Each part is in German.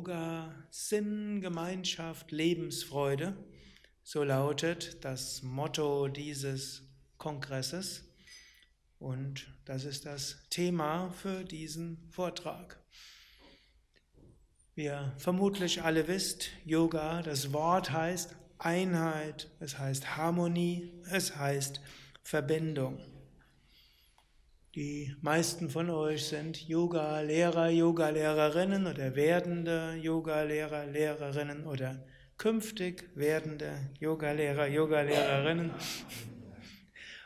Yoga, Sinn, Gemeinschaft, Lebensfreude. So lautet das Motto dieses Kongresses. Und das ist das Thema für diesen Vortrag. Wie ihr vermutlich alle wisst, Yoga, das Wort heißt Einheit, es heißt Harmonie, es heißt Verbindung. Die meisten von euch sind Yoga-Lehrer, Yoga-Lehrerinnen oder werdende Yoga-Lehrer, Lehrerinnen oder künftig werdende Yoga-Lehrer, Yoga-Lehrerinnen.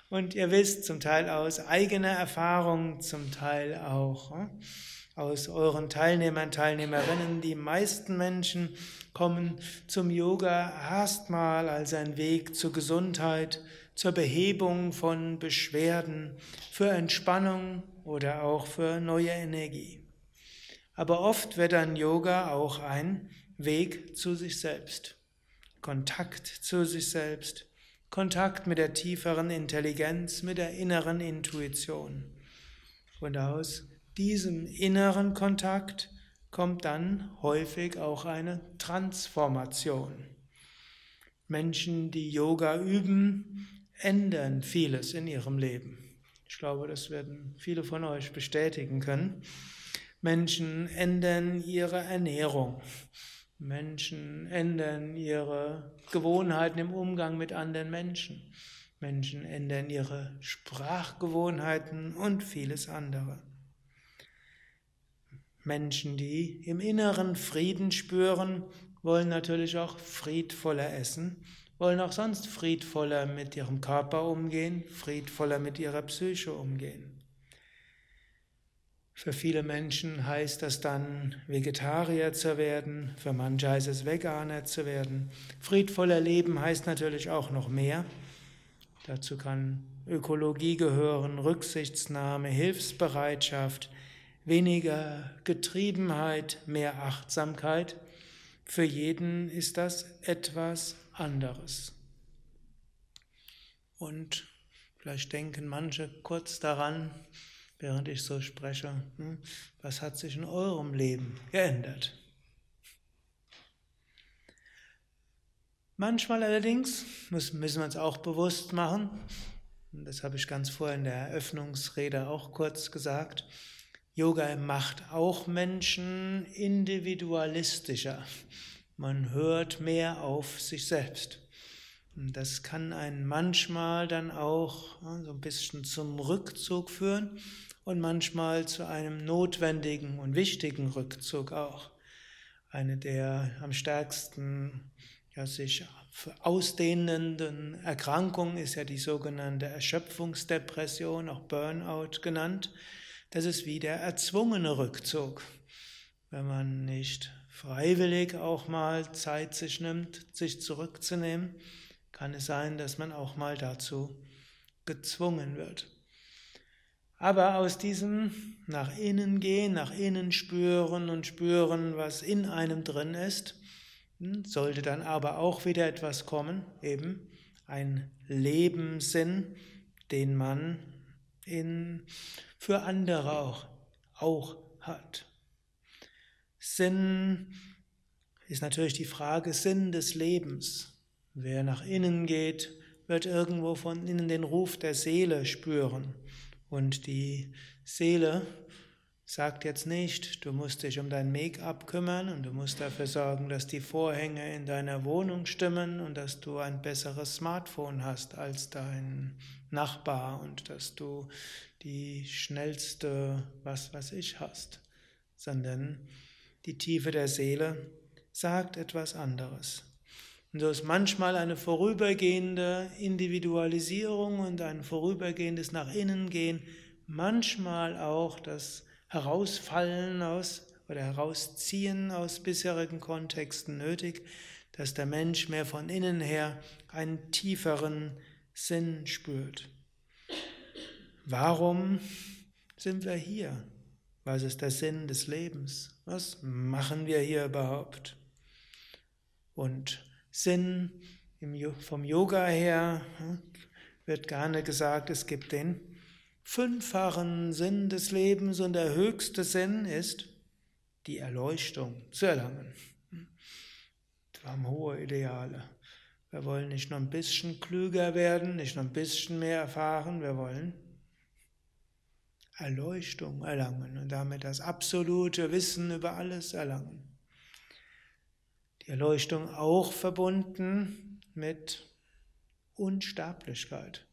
Und ihr wisst zum Teil aus eigener Erfahrung, zum Teil auch hm, aus euren Teilnehmern, Teilnehmerinnen, die meisten Menschen kommen zum Yoga erstmal als ein Weg zur Gesundheit, zur Behebung von Beschwerden, für Entspannung oder auch für neue Energie. Aber oft wird dann Yoga auch ein Weg zu sich selbst, Kontakt zu sich selbst, Kontakt mit der tieferen Intelligenz, mit der inneren Intuition. Und aus diesem inneren Kontakt kommt dann häufig auch eine Transformation. Menschen, die Yoga üben, ändern vieles in ihrem Leben. Ich glaube, das werden viele von euch bestätigen können. Menschen ändern ihre Ernährung. Menschen ändern ihre Gewohnheiten im Umgang mit anderen Menschen. Menschen ändern ihre Sprachgewohnheiten und vieles andere. Menschen, die im Inneren Frieden spüren, wollen natürlich auch friedvoller essen wollen auch sonst friedvoller mit ihrem Körper umgehen, friedvoller mit ihrer Psyche umgehen. Für viele Menschen heißt das dann, Vegetarier zu werden, für manche heißt es, Veganer zu werden. Friedvoller Leben heißt natürlich auch noch mehr. Dazu kann Ökologie gehören, Rücksichtsnahme, Hilfsbereitschaft, weniger Getriebenheit, mehr Achtsamkeit. Für jeden ist das etwas anderes. Und vielleicht denken manche kurz daran, während ich so spreche, hm, was hat sich in eurem Leben geändert? Manchmal allerdings müssen wir uns auch bewusst machen, das habe ich ganz vorher in der Eröffnungsrede auch kurz gesagt, Yoga macht auch Menschen individualistischer. Man hört mehr auf sich selbst. Und das kann einen manchmal dann auch so ein bisschen zum Rückzug führen und manchmal zu einem notwendigen und wichtigen Rückzug auch. Eine der am stärksten ja, sich ausdehnenden Erkrankungen ist ja die sogenannte Erschöpfungsdepression, auch Burnout genannt. Das ist wie der erzwungene Rückzug. Wenn man nicht freiwillig auch mal Zeit sich nimmt, sich zurückzunehmen, kann es sein, dass man auch mal dazu gezwungen wird. Aber aus diesem nach innen gehen, nach innen spüren und spüren, was in einem drin ist, hm, sollte dann aber auch wieder etwas kommen, eben ein Lebenssinn, den man in, für andere auch, auch hat. Sinn ist natürlich die Frage Sinn des Lebens. Wer nach innen geht, wird irgendwo von innen den Ruf der Seele spüren. Und die Seele sagt jetzt nicht, du musst dich um dein Make-up kümmern und du musst dafür sorgen, dass die Vorhänge in deiner Wohnung stimmen und dass du ein besseres Smartphone hast als dein Nachbar und dass du die schnellste was was ich hast, sondern die Tiefe der Seele sagt etwas anderes. Und so ist manchmal eine vorübergehende Individualisierung und ein vorübergehendes nach innen gehen, manchmal auch das Herausfallen aus oder Herausziehen aus bisherigen Kontexten nötig, dass der Mensch mehr von innen her einen tieferen Sinn spürt. Warum sind wir hier? Was ist der Sinn des Lebens? Was machen wir hier überhaupt? Und Sinn vom Yoga her hm, wird gerne gesagt, es gibt den fünffachen Sinn des Lebens und der höchste Sinn ist die Erleuchtung zu erlangen. Wir haben hohe Ideale. Wir wollen nicht nur ein bisschen klüger werden, nicht nur ein bisschen mehr erfahren, wir wollen Erleuchtung erlangen und damit das absolute Wissen über alles erlangen. Die Erleuchtung auch verbunden mit Unsterblichkeit.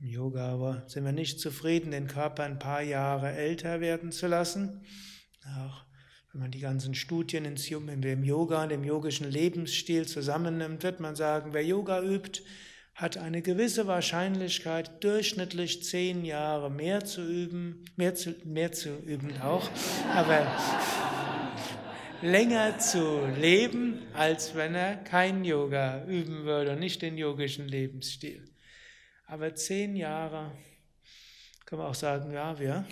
Im Yoga sind wir nicht zufrieden, den Körper ein paar Jahre älter werden zu lassen. Auch wenn man die ganzen Studien in dem Yoga, dem yogischen Lebensstil zusammennimmt, wird man sagen, wer Yoga übt, hat eine gewisse Wahrscheinlichkeit, durchschnittlich zehn Jahre mehr zu üben, mehr zu, mehr zu üben auch, aber länger zu leben, als wenn er kein Yoga üben würde und nicht den yogischen Lebensstil. Aber zehn Jahre, kann man auch sagen, ja, wir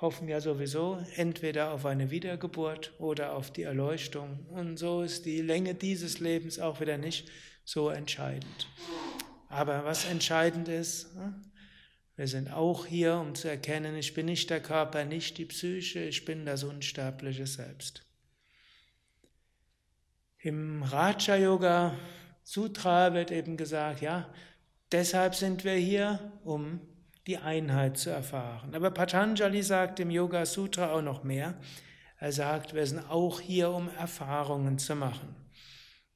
hoffen ja sowieso entweder auf eine Wiedergeburt oder auf die Erleuchtung. Und so ist die Länge dieses Lebens auch wieder nicht so entscheidend. Aber was entscheidend ist, wir sind auch hier, um zu erkennen, ich bin nicht der Körper, nicht die Psyche, ich bin das unsterbliche Selbst. Im Raja Yoga Sutra wird eben gesagt, ja, deshalb sind wir hier, um die Einheit zu erfahren. Aber Patanjali sagt im Yoga Sutra auch noch mehr. Er sagt, wir sind auch hier, um Erfahrungen zu machen.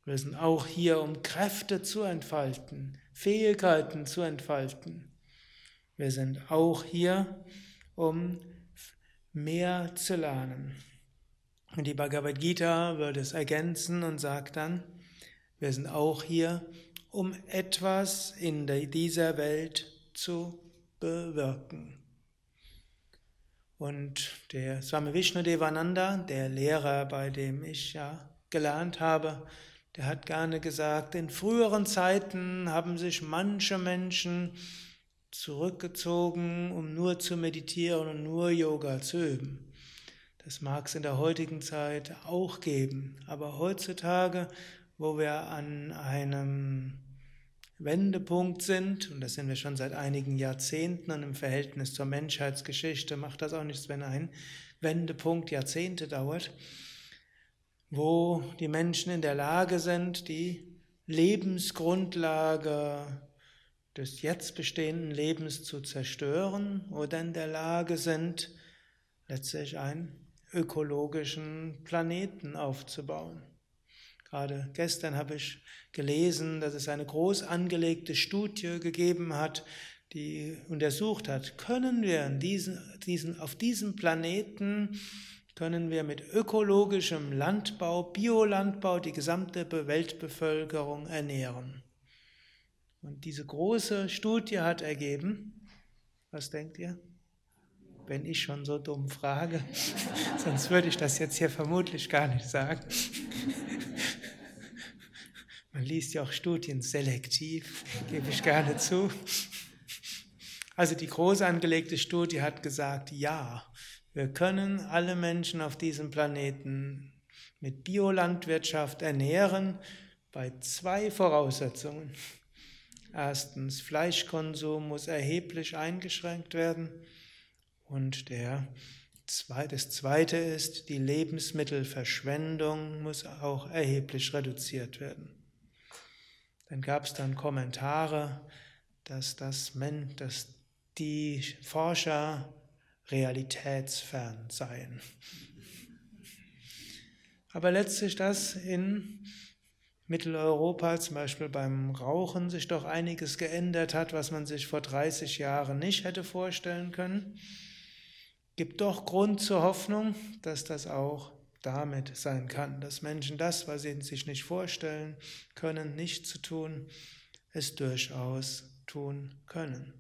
Wir sind auch hier, um Kräfte zu entfalten, Fähigkeiten zu entfalten. Wir sind auch hier, um mehr zu lernen. Und die Bhagavad Gita wird es ergänzen und sagt dann, wir sind auch hier, um etwas in dieser Welt zu bewirken. Und der Swami Vishnu Devananda, der Lehrer, bei dem ich ja gelernt habe, der hat gerne gesagt, in früheren Zeiten haben sich manche Menschen zurückgezogen, um nur zu meditieren und nur Yoga zu üben. Das mag es in der heutigen Zeit auch geben, aber heutzutage, wo wir an einem Wendepunkt sind, und das sind wir schon seit einigen Jahrzehnten und im Verhältnis zur Menschheitsgeschichte macht das auch nichts, wenn ein Wendepunkt Jahrzehnte dauert, wo die Menschen in der Lage sind, die Lebensgrundlage des jetzt bestehenden Lebens zu zerstören oder in der Lage sind, letztlich einen ökologischen Planeten aufzubauen. Gerade gestern habe ich gelesen, dass es eine groß angelegte Studie gegeben hat, die untersucht hat, können wir diesen, diesen, auf diesem Planeten können wir mit ökologischem Landbau, Biolandbau die gesamte Weltbevölkerung ernähren. Und diese große Studie hat ergeben, was denkt ihr? Wenn ich schon so dumm frage, sonst würde ich das jetzt hier vermutlich gar nicht sagen. Man liest ja auch Studien selektiv, gebe ich gerne zu. Also die groß angelegte Studie hat gesagt, ja, wir können alle Menschen auf diesem Planeten mit Biolandwirtschaft ernähren bei zwei Voraussetzungen. Erstens, Fleischkonsum muss erheblich eingeschränkt werden. Und der, das Zweite ist, die Lebensmittelverschwendung muss auch erheblich reduziert werden. Dann gab es dann Kommentare, dass, das, dass die Forscher realitätsfern seien. Aber letztlich, dass in Mitteleuropa zum Beispiel beim Rauchen sich doch einiges geändert hat, was man sich vor 30 Jahren nicht hätte vorstellen können, gibt doch Grund zur Hoffnung, dass das auch damit sein kann, dass Menschen das, was sie sich nicht vorstellen können, nicht zu tun, es durchaus tun können.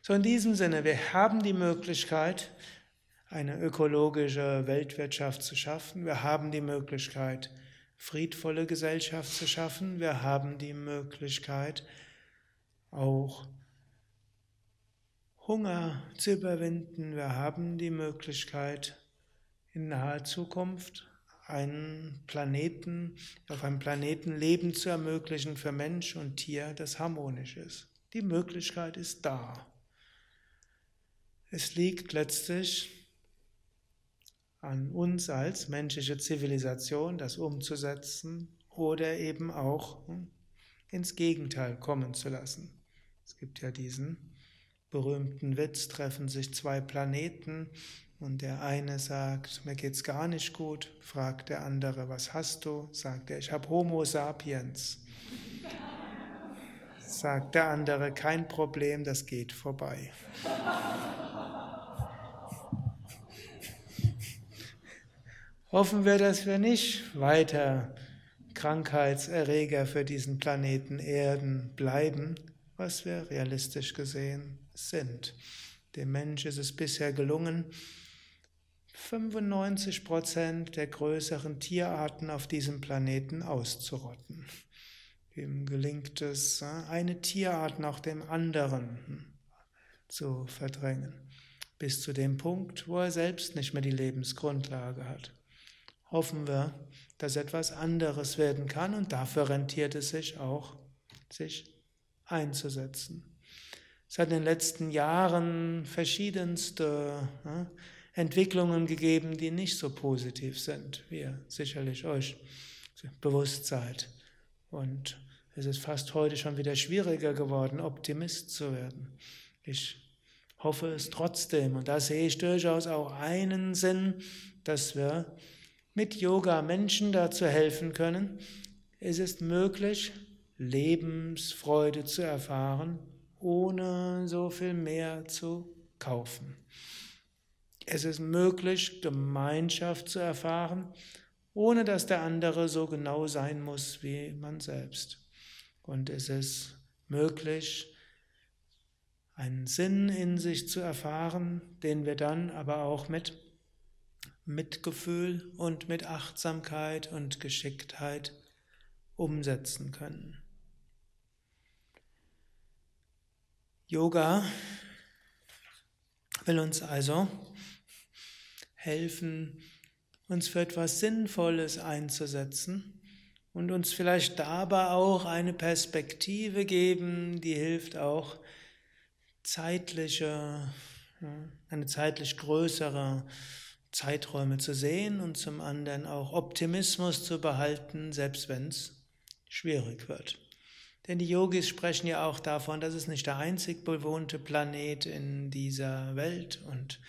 So in diesem Sinne, wir haben die Möglichkeit, eine ökologische Weltwirtschaft zu schaffen. Wir haben die Möglichkeit, friedvolle Gesellschaft zu schaffen. Wir haben die Möglichkeit, auch Hunger zu überwinden. Wir haben die Möglichkeit, in naher Zukunft einen Planeten, auf einem Planeten Leben zu ermöglichen für Mensch und Tier, das harmonisch ist. Die Möglichkeit ist da. Es liegt letztlich an uns als menschliche Zivilisation, das umzusetzen oder eben auch ins Gegenteil kommen zu lassen. Es gibt ja diesen berühmten Witz, treffen sich zwei Planeten und der eine sagt, mir geht's gar nicht gut, fragt der andere, was hast du? Sagt er, ich habe Homo sapiens. Sagt der andere, kein Problem, das geht vorbei. Hoffen wir, dass wir nicht weiter Krankheitserreger für diesen Planeten Erden bleiben, was wir realistisch gesehen sind. Dem Mensch ist es bisher gelungen, 95 Prozent der größeren Tierarten auf diesem Planeten auszurotten. Ihm gelingt es, eine Tierart nach dem anderen zu verdrängen, bis zu dem Punkt, wo er selbst nicht mehr die Lebensgrundlage hat. Hoffen wir, dass etwas anderes werden kann und dafür rentiert es sich auch, sich einzusetzen. Es hat in den letzten Jahren verschiedenste ja, Entwicklungen gegeben, die nicht so positiv sind, wie ihr sicherlich euch bewusst seid. Und es ist fast heute schon wieder schwieriger geworden, Optimist zu werden. Ich hoffe es trotzdem. Und da sehe ich durchaus auch einen Sinn, dass wir mit Yoga Menschen dazu helfen können. Es ist möglich, Lebensfreude zu erfahren ohne so viel mehr zu kaufen. Es ist möglich, Gemeinschaft zu erfahren, ohne dass der andere so genau sein muss wie man selbst. Und es ist möglich, einen Sinn in sich zu erfahren, den wir dann aber auch mit Mitgefühl und mit Achtsamkeit und Geschicktheit umsetzen können. Yoga will uns also helfen, uns für etwas Sinnvolles einzusetzen und uns vielleicht dabei auch eine Perspektive geben, die hilft auch zeitliche, eine zeitlich größere Zeiträume zu sehen und zum anderen auch Optimismus zu behalten, selbst wenn es schwierig wird. Denn die Yogis sprechen ja auch davon, dass es nicht der einzig bewohnte Planet in dieser Welt und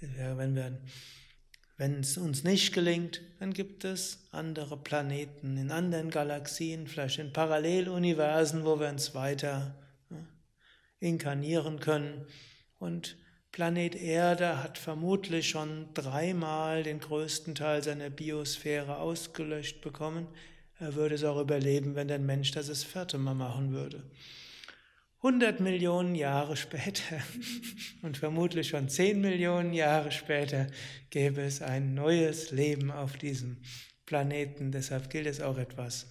wenn wir wenn es uns nicht gelingt, dann gibt es andere Planeten in anderen Galaxien, vielleicht in Paralleluniversen, wo wir uns weiter inkarnieren können. Und Planet Erde hat vermutlich schon dreimal den größten Teil seiner Biosphäre ausgelöscht bekommen. Er würde es auch überleben, wenn der Mensch das das vierte Mal machen würde. 100 Millionen Jahre später und vermutlich schon 10 Millionen Jahre später gäbe es ein neues Leben auf diesem Planeten. Deshalb gilt es auch etwas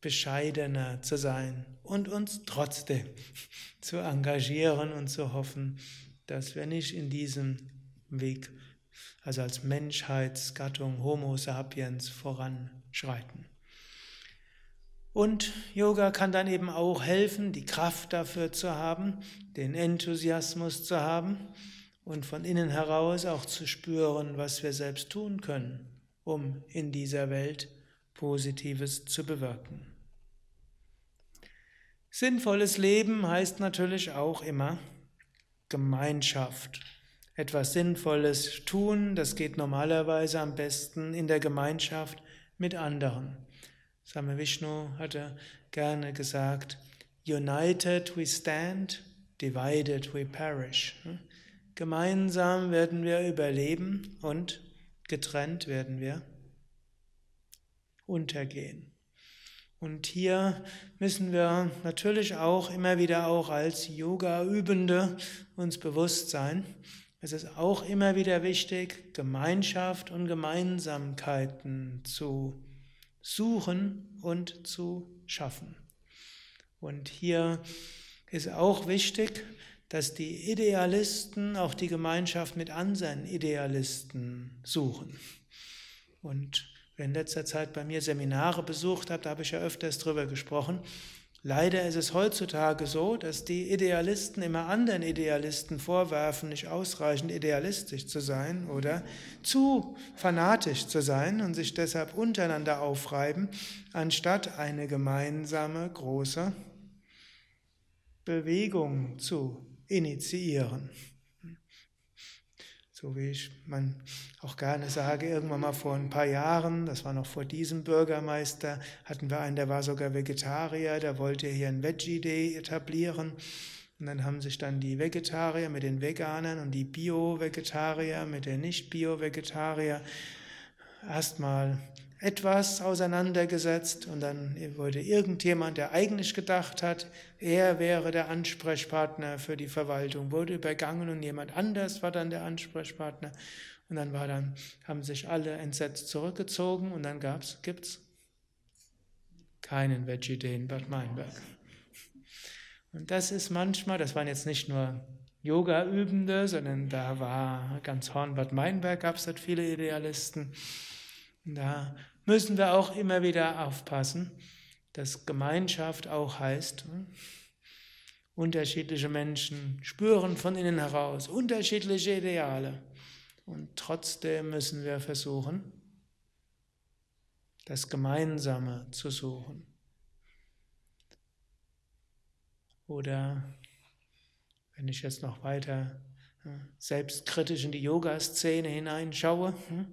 bescheidener zu sein und uns trotzdem zu engagieren und zu hoffen, dass wir nicht in diesem Weg, also als Menschheitsgattung Homo sapiens voranschreiten. Und Yoga kann dann eben auch helfen, die Kraft dafür zu haben, den Enthusiasmus zu haben und von innen heraus auch zu spüren, was wir selbst tun können, um in dieser Welt Positives zu bewirken. Sinnvolles Leben heißt natürlich auch immer Gemeinschaft. Etwas Sinnvolles tun, das geht normalerweise am besten in der Gemeinschaft mit anderen. Same Vishnu hatte gerne gesagt, United we stand, divided we perish. Gemeinsam werden wir überleben und getrennt werden wir untergehen. Und hier müssen wir natürlich auch immer wieder auch als Yoga-Übende uns bewusst sein. Es ist auch immer wieder wichtig, Gemeinschaft und Gemeinsamkeiten zu suchen und zu schaffen. Und hier ist auch wichtig, dass die Idealisten auch die Gemeinschaft mit anderen Idealisten suchen. Und in letzter Zeit bei mir Seminare besucht hat, da habe ich ja öfters darüber gesprochen, Leider ist es heutzutage so, dass die Idealisten immer anderen Idealisten vorwerfen, nicht ausreichend idealistisch zu sein oder zu fanatisch zu sein und sich deshalb untereinander aufreiben, anstatt eine gemeinsame große Bewegung zu initiieren. So wie ich man auch gerne sage, irgendwann mal vor ein paar Jahren, das war noch vor diesem Bürgermeister, hatten wir einen, der war sogar Vegetarier, der wollte hier ein Veggie Day etablieren. Und dann haben sich dann die Vegetarier mit den Veganern und die Bio-Vegetarier mit den Nicht-Bio-Vegetarier erstmal etwas auseinandergesetzt und dann wurde irgendjemand, der eigentlich gedacht hat, er wäre der Ansprechpartner für die Verwaltung, wurde übergangen und jemand anders war dann der Ansprechpartner und dann war dann, haben sich alle entsetzt zurückgezogen und dann gab's, gibt's keinen Veggie Day in Bad Meinberg. Und das ist manchmal, das waren jetzt nicht nur Yoga-Übende, sondern da war ganz Horn-Bad Meinberg, gab es dort viele Idealisten. Da müssen wir auch immer wieder aufpassen, dass Gemeinschaft auch heißt, hm, unterschiedliche Menschen spüren von innen heraus unterschiedliche Ideale. Und trotzdem müssen wir versuchen, das Gemeinsame zu suchen. Oder wenn ich jetzt noch weiter selbstkritisch in die Yoga-Szene hineinschaue. Hm?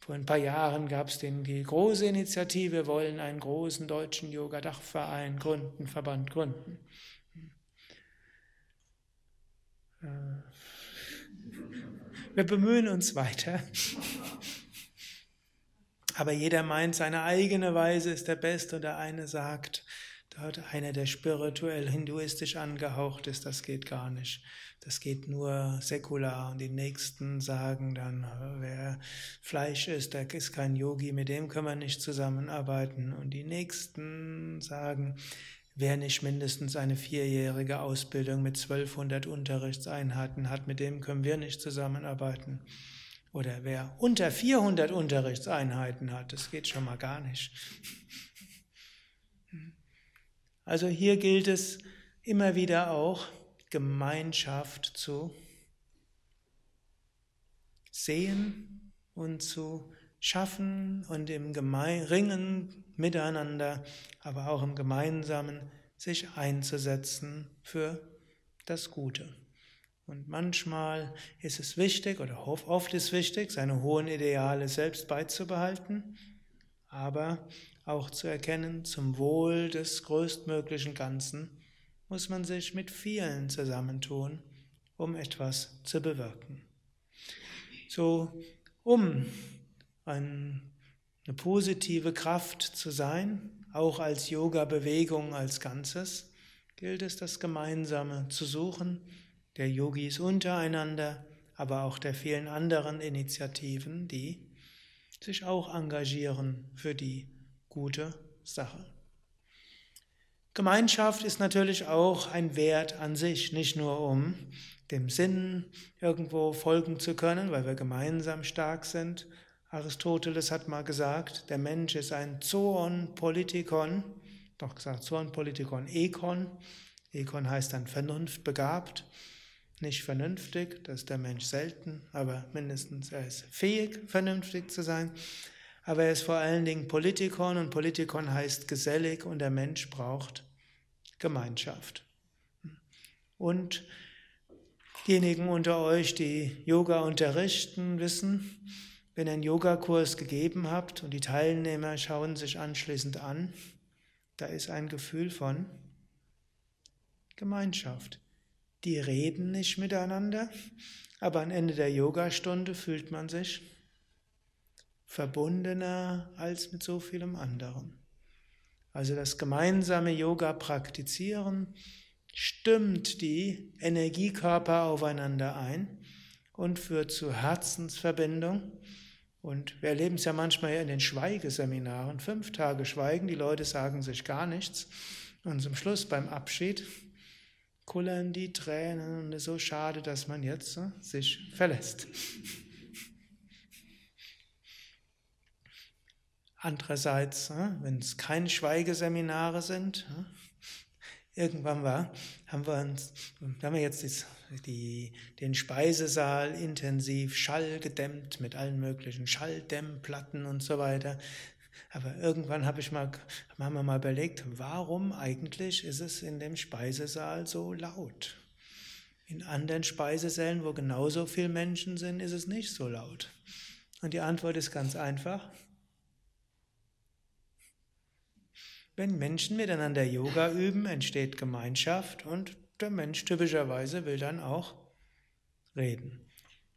Vor ein paar Jahren gab es die große Initiative, wir wollen einen großen deutschen Yoga-Dachverein gründen, Verband gründen. Äh, wir bemühen uns weiter. Aber jeder meint, seine eigene Weise ist der Beste und der eine sagt, dort einer, der spirituell hinduistisch angehaucht ist, das geht gar nicht das geht nur säkular. Und die Nächsten sagen dann, wer Fleisch isst, der ist kein Yogi, mit dem können wir nicht zusammenarbeiten. Und die Nächsten sagen, wer nicht mindestens eine vierjährige Ausbildung mit 1200 Unterrichtseinheiten hat, mit dem können wir nicht zusammenarbeiten. Oder wer unter 400 Unterrichtseinheiten hat, das geht schon mal gar nicht. Also hier gilt es immer wieder auch, Gemeinschaft zu sehen und zu schaffen und im Ringen miteinander, aber auch im Gemeinsamen sich einzusetzen für das Gute. Und manchmal ist es wichtig oder oft ist wichtig, seine hohen Ideale selbst beizubehalten, aber auch zu erkennen, zum Wohl des größtmöglichen Ganzen muss man sich mit vielen zusammentun, um etwas zu bewirken. So, um eine positive Kraft zu sein, auch als Yoga-Bewegung als Ganzes, gilt es, das Gemeinsame zu suchen, der Yogis untereinander, aber auch der vielen anderen Initiativen, die sich auch engagieren für die gute Sache. Gemeinschaft ist natürlich auch ein Wert an sich, nicht nur um dem Sinn irgendwo folgen zu können, weil wir gemeinsam stark sind. Aristoteles hat mal gesagt, der Mensch ist ein Zoon Politikon, doch gesagt Zoon Politikon Ekon. Ekon heißt dann Vernunft begabt, nicht vernünftig, das ist der Mensch selten, aber mindestens er ist fähig, vernünftig zu sein. Aber er ist vor allen Dingen Politikon und Politikon heißt gesellig und der Mensch braucht Gemeinschaft. Und diejenigen unter euch, die Yoga unterrichten, wissen, wenn ihr einen Yogakurs gegeben habt und die Teilnehmer schauen sich anschließend an, da ist ein Gefühl von Gemeinschaft. Die reden nicht miteinander, aber am Ende der Yogastunde fühlt man sich verbundener als mit so vielem anderen. Also das gemeinsame Yoga praktizieren stimmt die Energiekörper aufeinander ein und führt zu Herzensverbindung. Und wir erleben es ja manchmal in den Schweigeseminaren, fünf Tage Schweigen, die Leute sagen sich gar nichts. Und zum Schluss beim Abschied kullern die Tränen und es ist so schade, dass man jetzt äh, sich verlässt. Andererseits, wenn es keine Schweigeseminare sind, Irgendwann war, haben wir uns, haben wir jetzt die, die, den Speisesaal intensiv schallgedämmt mit allen möglichen Schalldämmplatten und so weiter. Aber irgendwann habe ich mal, haben wir mal überlegt, warum eigentlich ist es in dem Speisesaal so laut? In anderen Speisesälen, wo genauso viele Menschen sind, ist es nicht so laut. Und die Antwort ist ganz einfach. Wenn Menschen miteinander Yoga üben, entsteht Gemeinschaft und der Mensch typischerweise will dann auch reden.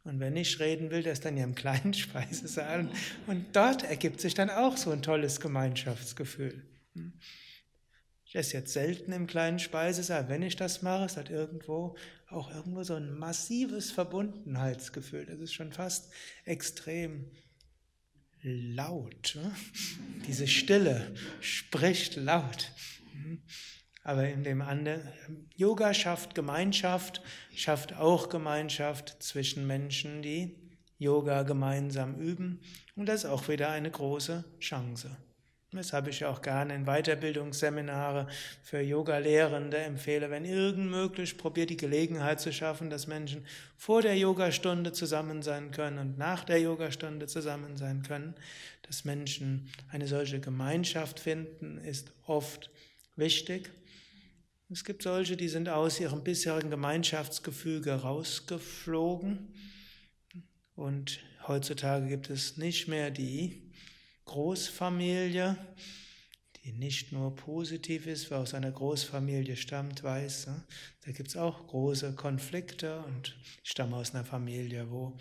Und wenn ich reden will, der ist dann ja im kleinen Speisesaal. Und dort ergibt sich dann auch so ein tolles Gemeinschaftsgefühl. Ich esse jetzt selten im kleinen Speisesaal. Wenn ich das mache, es hat irgendwo auch irgendwo so ein massives Verbundenheitsgefühl. Das ist schon fast extrem laut. Ne? Diese Stille spricht laut. Aber in dem anderen, Yoga schafft Gemeinschaft, schafft auch Gemeinschaft zwischen Menschen, die Yoga gemeinsam üben. Und das ist auch wieder eine große Chance. Das habe ich auch gerne in Weiterbildungsseminare für Yoga-Lehrende empfehle, wenn irgend möglich, probiert die Gelegenheit zu schaffen, dass Menschen vor der Yogastunde zusammen sein können und nach der Yogastunde zusammen sein können. Dass Menschen eine solche Gemeinschaft finden, ist oft wichtig. Es gibt solche, die sind aus ihrem bisherigen Gemeinschaftsgefüge rausgeflogen. Und heutzutage gibt es nicht mehr die Großfamilie, die nicht nur positiv ist, wer aus einer Großfamilie stammt, weiß, ne? da gibt es auch große Konflikte und ich stamme aus einer Familie, wo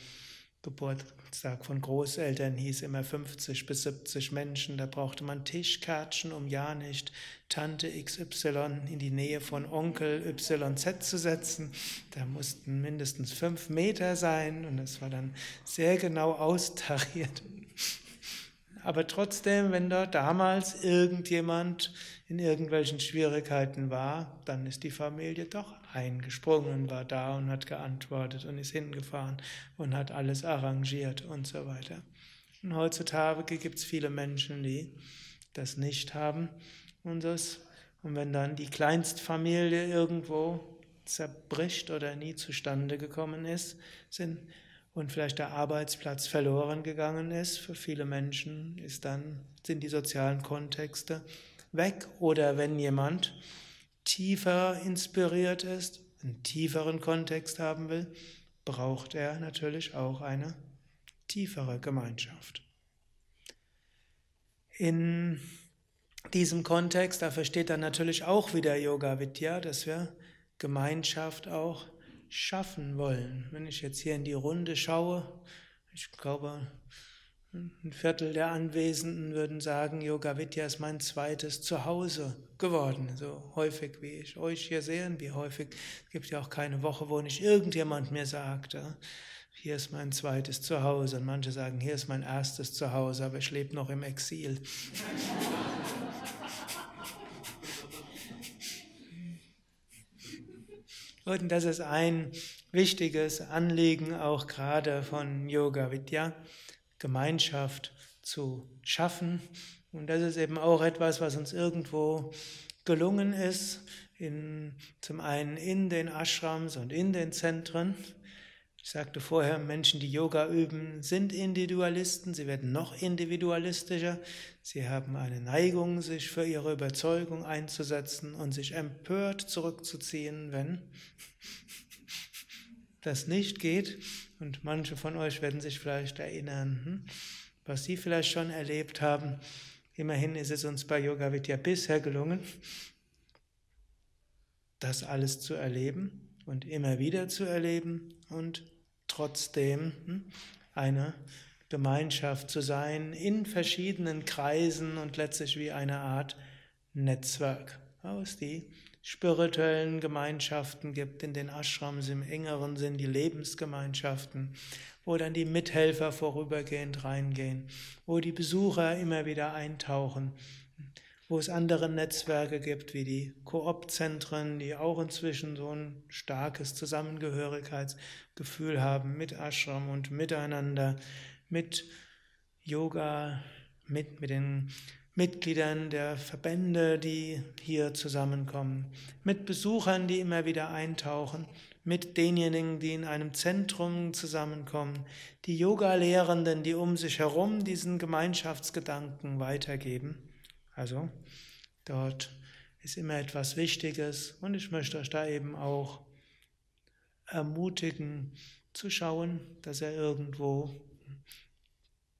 Geburtstag von Großeltern hieß immer 50 bis 70 Menschen. Da brauchte man Tischkärtchen, um ja nicht Tante XY in die Nähe von Onkel YZ zu setzen. Da mussten mindestens fünf Meter sein und das war dann sehr genau austariert. Aber trotzdem, wenn da damals irgendjemand in irgendwelchen Schwierigkeiten war, dann ist die Familie doch eingesprungen war da und hat geantwortet und ist hingefahren und hat alles arrangiert und so weiter. Und heutzutage gibt es viele Menschen, die das nicht haben und das. Und wenn dann die Kleinstfamilie irgendwo zerbricht oder nie zustande gekommen ist, sind und vielleicht der Arbeitsplatz verloren gegangen ist, für viele Menschen ist dann, sind die sozialen Kontexte weg. Oder wenn jemand tiefer inspiriert ist, einen tieferen Kontext haben will, braucht er natürlich auch eine tiefere Gemeinschaft. In diesem Kontext, da versteht dann natürlich auch wieder Yoga Vidya, dass wir Gemeinschaft auch schaffen wollen. Wenn ich jetzt hier in die Runde schaue, ich glaube, ein Viertel der Anwesenden würden sagen, Yoga Vidya ist mein zweites Zuhause geworden. So häufig wie ich euch hier sehe, und wie häufig, es gibt ja auch keine Woche, wo nicht irgendjemand mir sagt, hier ist mein zweites Zuhause. Und manche sagen, hier ist mein erstes Zuhause, aber ich lebe noch im Exil. Und das ist ein wichtiges Anliegen auch gerade von Yoga Vidya, Gemeinschaft zu schaffen. Und das ist eben auch etwas, was uns irgendwo gelungen ist, in, zum einen in den Ashrams und in den Zentren, ich sagte vorher, Menschen, die Yoga üben, sind Individualisten, sie werden noch individualistischer, sie haben eine Neigung, sich für ihre Überzeugung einzusetzen und sich empört zurückzuziehen, wenn das nicht geht. Und manche von euch werden sich vielleicht erinnern, hm, was sie vielleicht schon erlebt haben. Immerhin ist es uns bei Yoga Vidya bisher gelungen, das alles zu erleben und immer wieder zu erleben und trotzdem hm, eine Gemeinschaft zu sein in verschiedenen Kreisen und letztlich wie eine Art Netzwerk, aus die spirituellen Gemeinschaften gibt, in den Ashrams im engeren Sinn die Lebensgemeinschaften, wo dann die Mithelfer vorübergehend reingehen, wo die Besucher immer wieder eintauchen wo es andere Netzwerke gibt, wie die Koop-Zentren, die auch inzwischen so ein starkes Zusammengehörigkeitsgefühl haben mit Ashram und miteinander, mit Yoga, mit, mit den Mitgliedern der Verbände, die hier zusammenkommen, mit Besuchern, die immer wieder eintauchen, mit denjenigen, die in einem Zentrum zusammenkommen, die Yoga-Lehrenden, die um sich herum diesen Gemeinschaftsgedanken weitergeben. Also dort ist immer etwas Wichtiges und ich möchte euch da eben auch ermutigen zu schauen, dass er irgendwo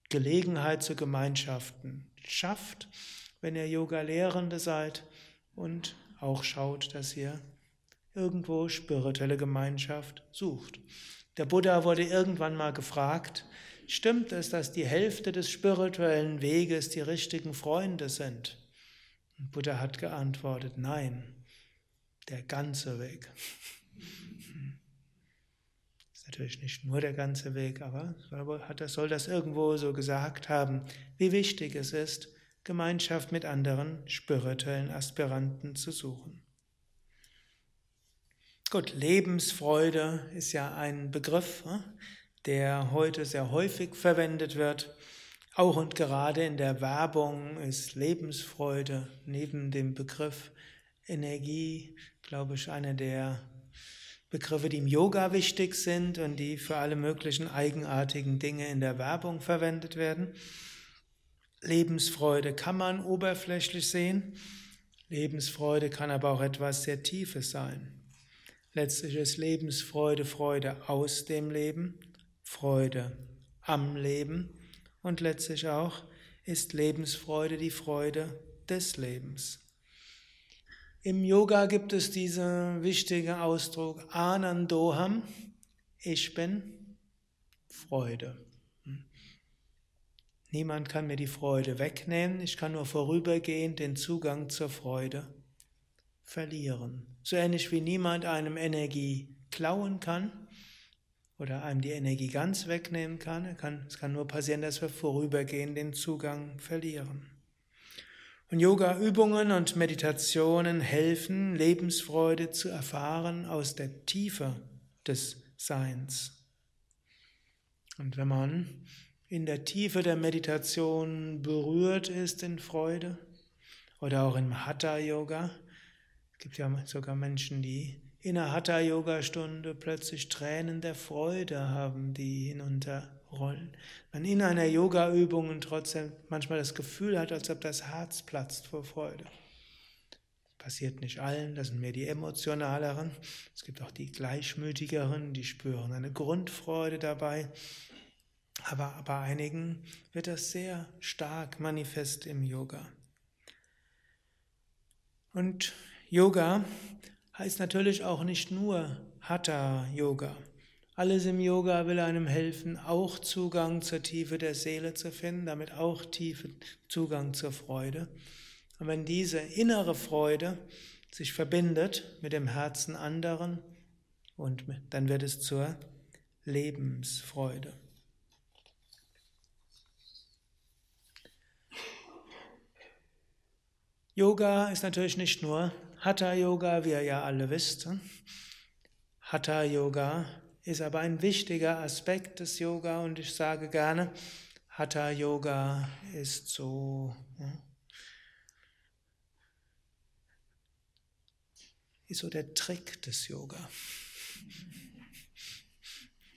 Gelegenheit zu Gemeinschaften schafft, wenn ihr Yoga-Lehrende seid und auch schaut, dass ihr irgendwo spirituelle Gemeinschaft sucht. Der Buddha wurde irgendwann mal gefragt, stimmt es, dass die Hälfte des spirituellen Weges die richtigen Freunde sind? Und Buddha hat geantwortet, nein, der ganze Weg. Ist natürlich nicht nur der ganze Weg, aber soll das irgendwo so gesagt haben, wie wichtig es ist, Gemeinschaft mit anderen spirituellen Aspiranten zu suchen. Gut, Lebensfreude ist ja ein Begriff, hm, der heute sehr häufig verwendet wird. Auch und gerade in der Werbung ist Lebensfreude neben dem Begriff Energie, glaube ich, einer der Begriffe, die im Yoga wichtig sind und die für alle möglichen eigenartigen Dinge in der Werbung verwendet werden. Lebensfreude kann man oberflächlich sehen. Lebensfreude kann aber auch etwas sehr Tiefes sein. Letztlich ist Lebensfreude Freude aus dem Leben, Freude am Leben und letztlich auch ist Lebensfreude die Freude des Lebens. Im Yoga gibt es diesen wichtigen Ausdruck Anandoham, ich bin Freude. Niemand kann mir die Freude wegnehmen, ich kann nur vorübergehend den Zugang zur Freude verlieren. So ähnlich wie niemand einem Energie klauen kann oder einem die Energie ganz wegnehmen kann. Es kann nur passieren, dass wir vorübergehend den Zugang verlieren. Und Yoga-Übungen und Meditationen helfen, Lebensfreude zu erfahren aus der Tiefe des Seins. Und wenn man in der Tiefe der Meditation berührt ist in Freude oder auch im Hatha-Yoga, gibt ja sogar Menschen, die in einer Hatha-Yoga-Stunde plötzlich Tränen der Freude haben, die hinunterrollen. Man in einer Yoga-Übung trotzdem manchmal das Gefühl hat, als ob das Herz platzt vor Freude. Passiert nicht allen, das sind mehr die emotionaleren. Es gibt auch die gleichmütigeren, die spüren eine Grundfreude dabei. Aber bei einigen wird das sehr stark manifest im Yoga. Und Yoga heißt natürlich auch nicht nur Hatha Yoga. Alles im Yoga will einem helfen, auch Zugang zur Tiefe der Seele zu finden, damit auch tiefen Zugang zur Freude. Und wenn diese innere Freude sich verbindet mit dem Herzen anderen, und dann wird es zur Lebensfreude. Yoga ist natürlich nicht nur Hatha Yoga, wie ihr ja alle wisst. Hatha Yoga ist aber ein wichtiger Aspekt des Yoga und ich sage gerne, Hatha Yoga ist so ist so der Trick des Yoga.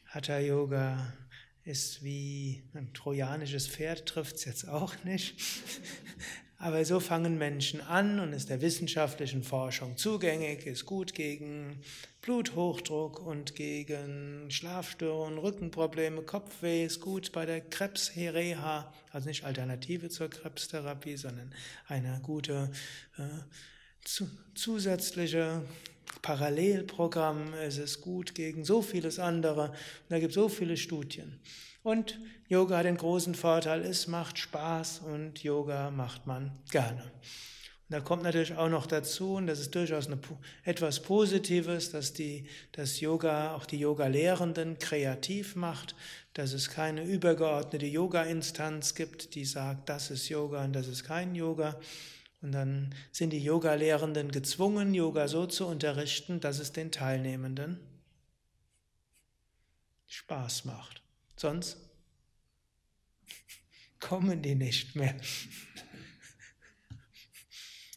Hatha Yoga ist wie ein trojanisches Pferd, trifft es jetzt auch nicht. Aber so fangen Menschen an und ist der wissenschaftlichen Forschung zugänglich, ist gut gegen Bluthochdruck und gegen Schlafstörungen, Rückenprobleme, Kopfweh, ist gut bei der Krebsreha, also nicht Alternative zur Krebstherapie, sondern eine gute äh, zu, zusätzliche Parallelprogramm, es ist gut gegen so vieles andere. Und da gibt es so viele Studien. Und Yoga hat den großen Vorteil, es macht Spaß und Yoga macht man gerne. Und da kommt natürlich auch noch dazu, und das ist durchaus eine, etwas Positives, dass die, das Yoga, auch die Yoga-Lehrenden kreativ macht, dass es keine übergeordnete Yoga-Instanz gibt, die sagt, das ist Yoga und das ist kein Yoga. Und dann sind die Yoga-Lehrenden gezwungen, Yoga so zu unterrichten, dass es den Teilnehmenden Spaß macht. Sonst kommen die nicht mehr.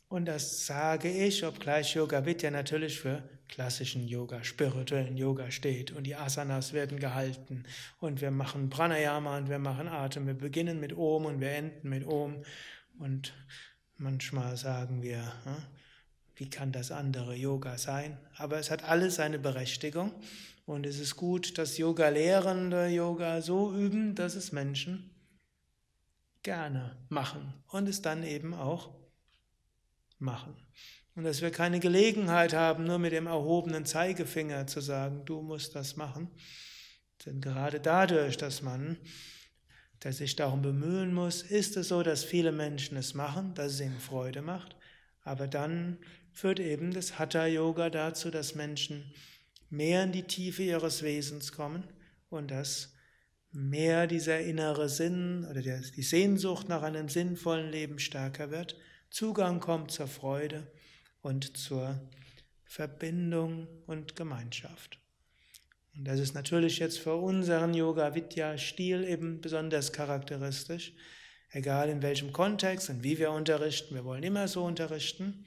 Und das sage ich, obgleich Yoga Vidya natürlich für klassischen Yoga, spirituellen Yoga steht. Und die Asanas werden gehalten. Und wir machen Pranayama und wir machen Atem. Wir beginnen mit Om und wir enden mit Om. Und manchmal sagen wir, hm, wie kann das andere Yoga sein? Aber es hat alles seine Berechtigung. Und es ist gut, dass Yoga-Lehrende Yoga so üben, dass es Menschen gerne machen und es dann eben auch machen. Und dass wir keine Gelegenheit haben, nur mit dem erhobenen Zeigefinger zu sagen, du musst das machen. Denn gerade dadurch, dass man dass sich darum bemühen muss, ist es so, dass viele Menschen es machen, dass es ihnen Freude macht. Aber dann führt eben das Hatha-Yoga dazu, dass Menschen mehr in die Tiefe ihres Wesens kommen und dass mehr dieser innere Sinn oder die Sehnsucht nach einem sinnvollen Leben stärker wird Zugang kommt zur Freude und zur Verbindung und Gemeinschaft. Und das ist natürlich jetzt für unseren Yoga Vidya Stil eben besonders charakteristisch. Egal in welchem Kontext und wie wir unterrichten, wir wollen immer so unterrichten,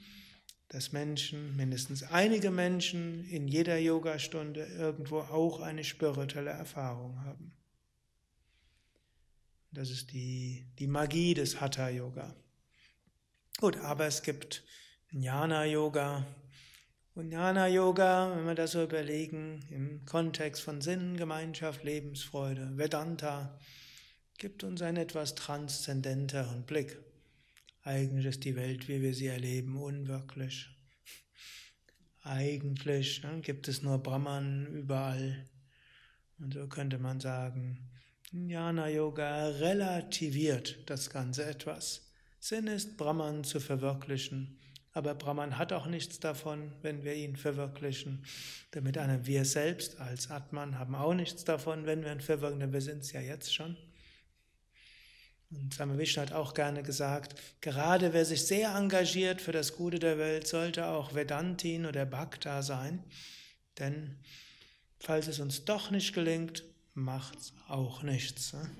dass Menschen, mindestens einige Menschen in jeder Yogastunde irgendwo auch eine spirituelle Erfahrung haben. Das ist die, die Magie des Hatha Yoga. Gut, aber es gibt Jnana-Yoga. Und Jnana-Yoga, wenn wir das so überlegen, im Kontext von Sinn, Gemeinschaft, Lebensfreude, Vedanta, gibt uns einen etwas transzendenteren Blick. Eigentlich ist die Welt, wie wir sie erleben, unwirklich. Eigentlich ne, gibt es nur Brahman überall. Und so könnte man sagen, Jnana Yoga relativiert das Ganze etwas. Sinn ist, Brahman zu verwirklichen. Aber Brahman hat auch nichts davon, wenn wir ihn verwirklichen. Damit einem wir selbst als Atman haben auch nichts davon, wenn wir ihn verwirklichen, denn wir sind es ja jetzt schon. Und Same Vishnu hat auch gerne gesagt, gerade wer sich sehr engagiert für das Gute der Welt, sollte auch Vedantin oder Bhakta sein. Denn falls es uns doch nicht gelingt, macht's auch nichts. Ne?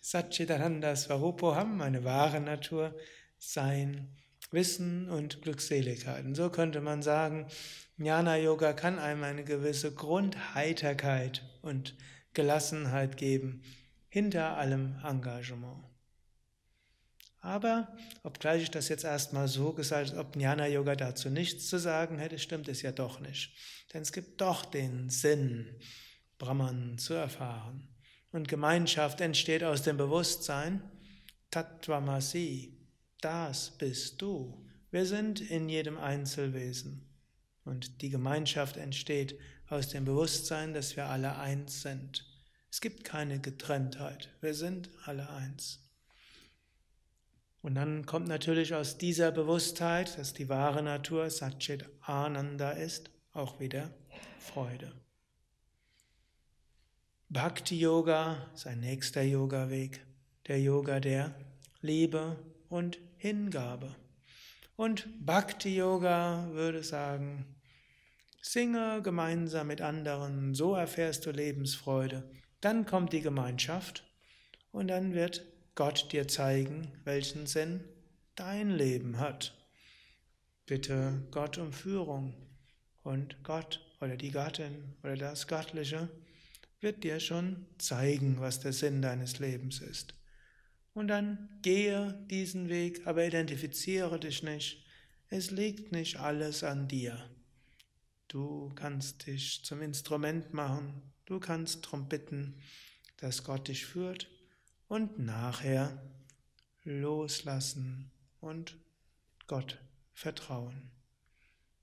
Satchitananda Swarupoham, meine wahre Natur, Sein, Wissen und Glückseligkeit. Und so könnte man sagen, Jnana Yoga kann einem eine gewisse Grundheiterkeit und Gelassenheit geben, hinter allem Engagement. Aber, obgleich ich das jetzt erstmal so gesagt habe, ob Jnana Yoga dazu nichts zu sagen hätte, stimmt es ja doch nicht. Denn es gibt doch den Sinn, Brahman zu erfahren. Und Gemeinschaft entsteht aus dem Bewusstsein, Tattvamasi, das bist du. Wir sind in jedem Einzelwesen. Und die Gemeinschaft entsteht aus dem Bewusstsein, dass wir alle eins sind. Es gibt keine Getrenntheit. Wir sind alle eins. Und dann kommt natürlich aus dieser Bewusstheit, dass die wahre Natur Satchit Ananda ist, auch wieder Freude. Bhakti Yoga ist ein nächster Yoga-Weg, der Yoga der Liebe und Hingabe. Und Bhakti Yoga würde sagen, singe gemeinsam mit anderen, so erfährst du Lebensfreude. Dann kommt die Gemeinschaft und dann wird Gott dir zeigen, welchen Sinn dein Leben hat. Bitte Gott um Führung und Gott oder die Gattin oder das Göttliche wird dir schon zeigen, was der Sinn deines Lebens ist. Und dann gehe diesen Weg, aber identifiziere dich nicht. Es liegt nicht alles an dir. Du kannst dich zum Instrument machen, du kannst darum bitten, dass Gott dich führt und nachher loslassen und Gott vertrauen.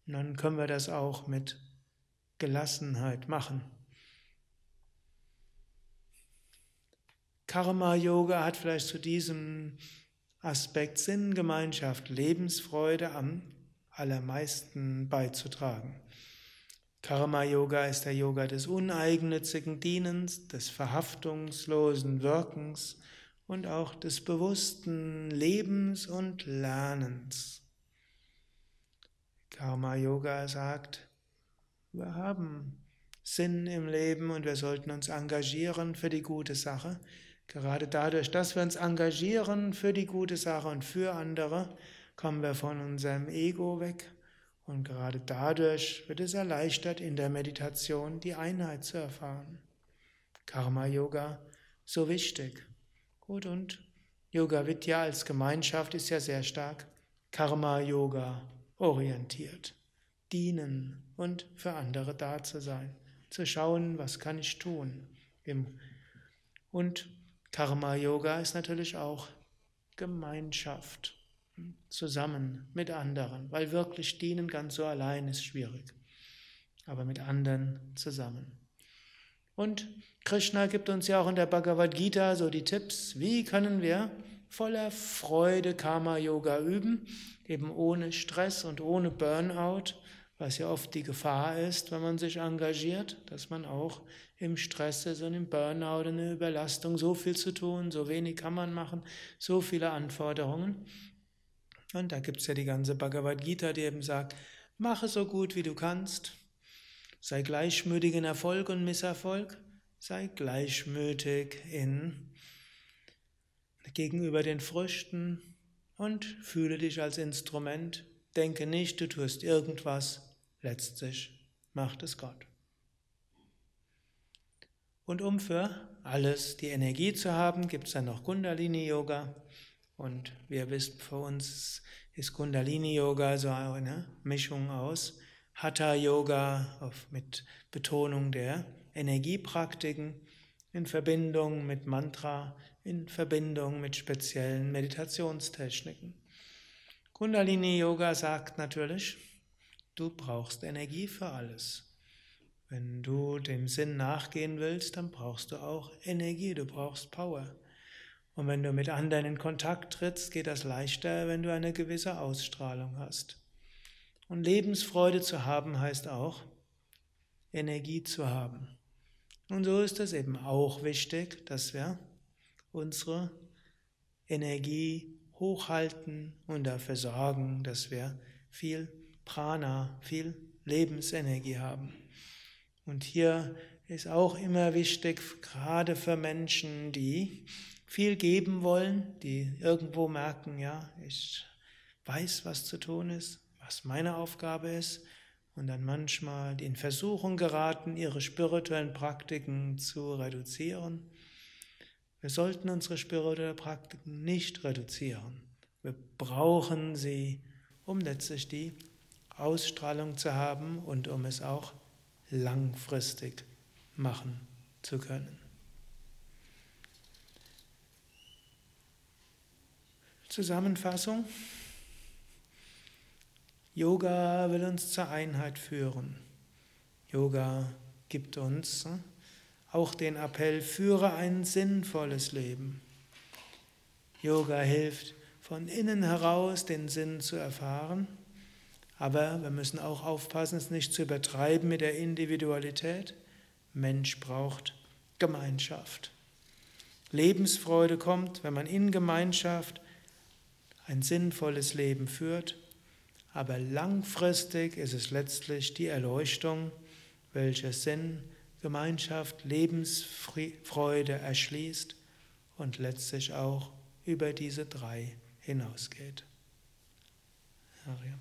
Und dann können wir das auch mit Gelassenheit machen. Karma-Yoga hat vielleicht zu diesem Aspekt Sinngemeinschaft, Lebensfreude am allermeisten beizutragen. Karma-Yoga ist der Yoga des uneigennützigen Dienens, des verhaftungslosen Wirkens und auch des bewussten Lebens und Lernens. Karma-Yoga sagt, wir haben Sinn im Leben und wir sollten uns engagieren für die gute Sache. Gerade dadurch, dass wir uns engagieren für die gute Sache und für andere, kommen wir von unserem Ego weg. Und gerade dadurch wird es erleichtert, in der Meditation die Einheit zu erfahren. Karma Yoga, so wichtig. Gut, und Yoga Vidya als Gemeinschaft ist ja sehr stark Karma Yoga orientiert. Dienen und für andere da zu sein. Zu schauen, was kann ich tun. Und Karma Yoga ist natürlich auch Gemeinschaft, zusammen mit anderen, weil wirklich dienen ganz so allein ist schwierig, aber mit anderen zusammen. Und Krishna gibt uns ja auch in der Bhagavad Gita so die Tipps, wie können wir voller Freude Karma Yoga üben, eben ohne Stress und ohne Burnout, was ja oft die Gefahr ist, wenn man sich engagiert, dass man auch im Stress ist und im Burnout, in der Überlastung, so viel zu tun, so wenig kann man machen, so viele Anforderungen. Und da gibt es ja die ganze Bhagavad Gita, die eben sagt, mache so gut wie du kannst, sei gleichmütig in Erfolg und Misserfolg, sei gleichmütig in gegenüber den Früchten und fühle dich als Instrument. Denke nicht, du tust irgendwas, letztlich macht es Gott. Und um für alles die Energie zu haben, gibt es dann noch Kundalini-Yoga. Und wie ihr wisst, für uns ist Kundalini-Yoga so eine Mischung aus Hatha-Yoga mit Betonung der Energiepraktiken in Verbindung mit Mantra, in Verbindung mit speziellen Meditationstechniken. Kundalini-Yoga sagt natürlich, du brauchst Energie für alles. Wenn du dem Sinn nachgehen willst, dann brauchst du auch Energie, du brauchst Power. Und wenn du mit anderen in Kontakt trittst, geht das leichter, wenn du eine gewisse Ausstrahlung hast. Und Lebensfreude zu haben heißt auch, Energie zu haben. Und so ist es eben auch wichtig, dass wir unsere Energie hochhalten und dafür sorgen, dass wir viel Prana, viel Lebensenergie haben. Und hier ist auch immer wichtig, gerade für Menschen, die viel geben wollen, die irgendwo merken, ja, ich weiß, was zu tun ist, was meine Aufgabe ist, und dann manchmal in Versuchung geraten, ihre spirituellen Praktiken zu reduzieren. Wir sollten unsere spirituellen Praktiken nicht reduzieren. Wir brauchen sie, um letztlich die Ausstrahlung zu haben und um es auch langfristig machen zu können. Zusammenfassung. Yoga will uns zur Einheit führen. Yoga gibt uns hm, auch den Appell, führe ein sinnvolles Leben. Yoga hilft, von innen heraus den Sinn zu erfahren aber wir müssen auch aufpassen, es nicht zu übertreiben mit der Individualität. Mensch braucht Gemeinschaft. Lebensfreude kommt, wenn man in Gemeinschaft ein sinnvolles Leben führt, aber langfristig ist es letztlich die Erleuchtung, welche Sinn, Gemeinschaft, Lebensfreude erschließt und letztlich auch über diese drei hinausgeht. Ariam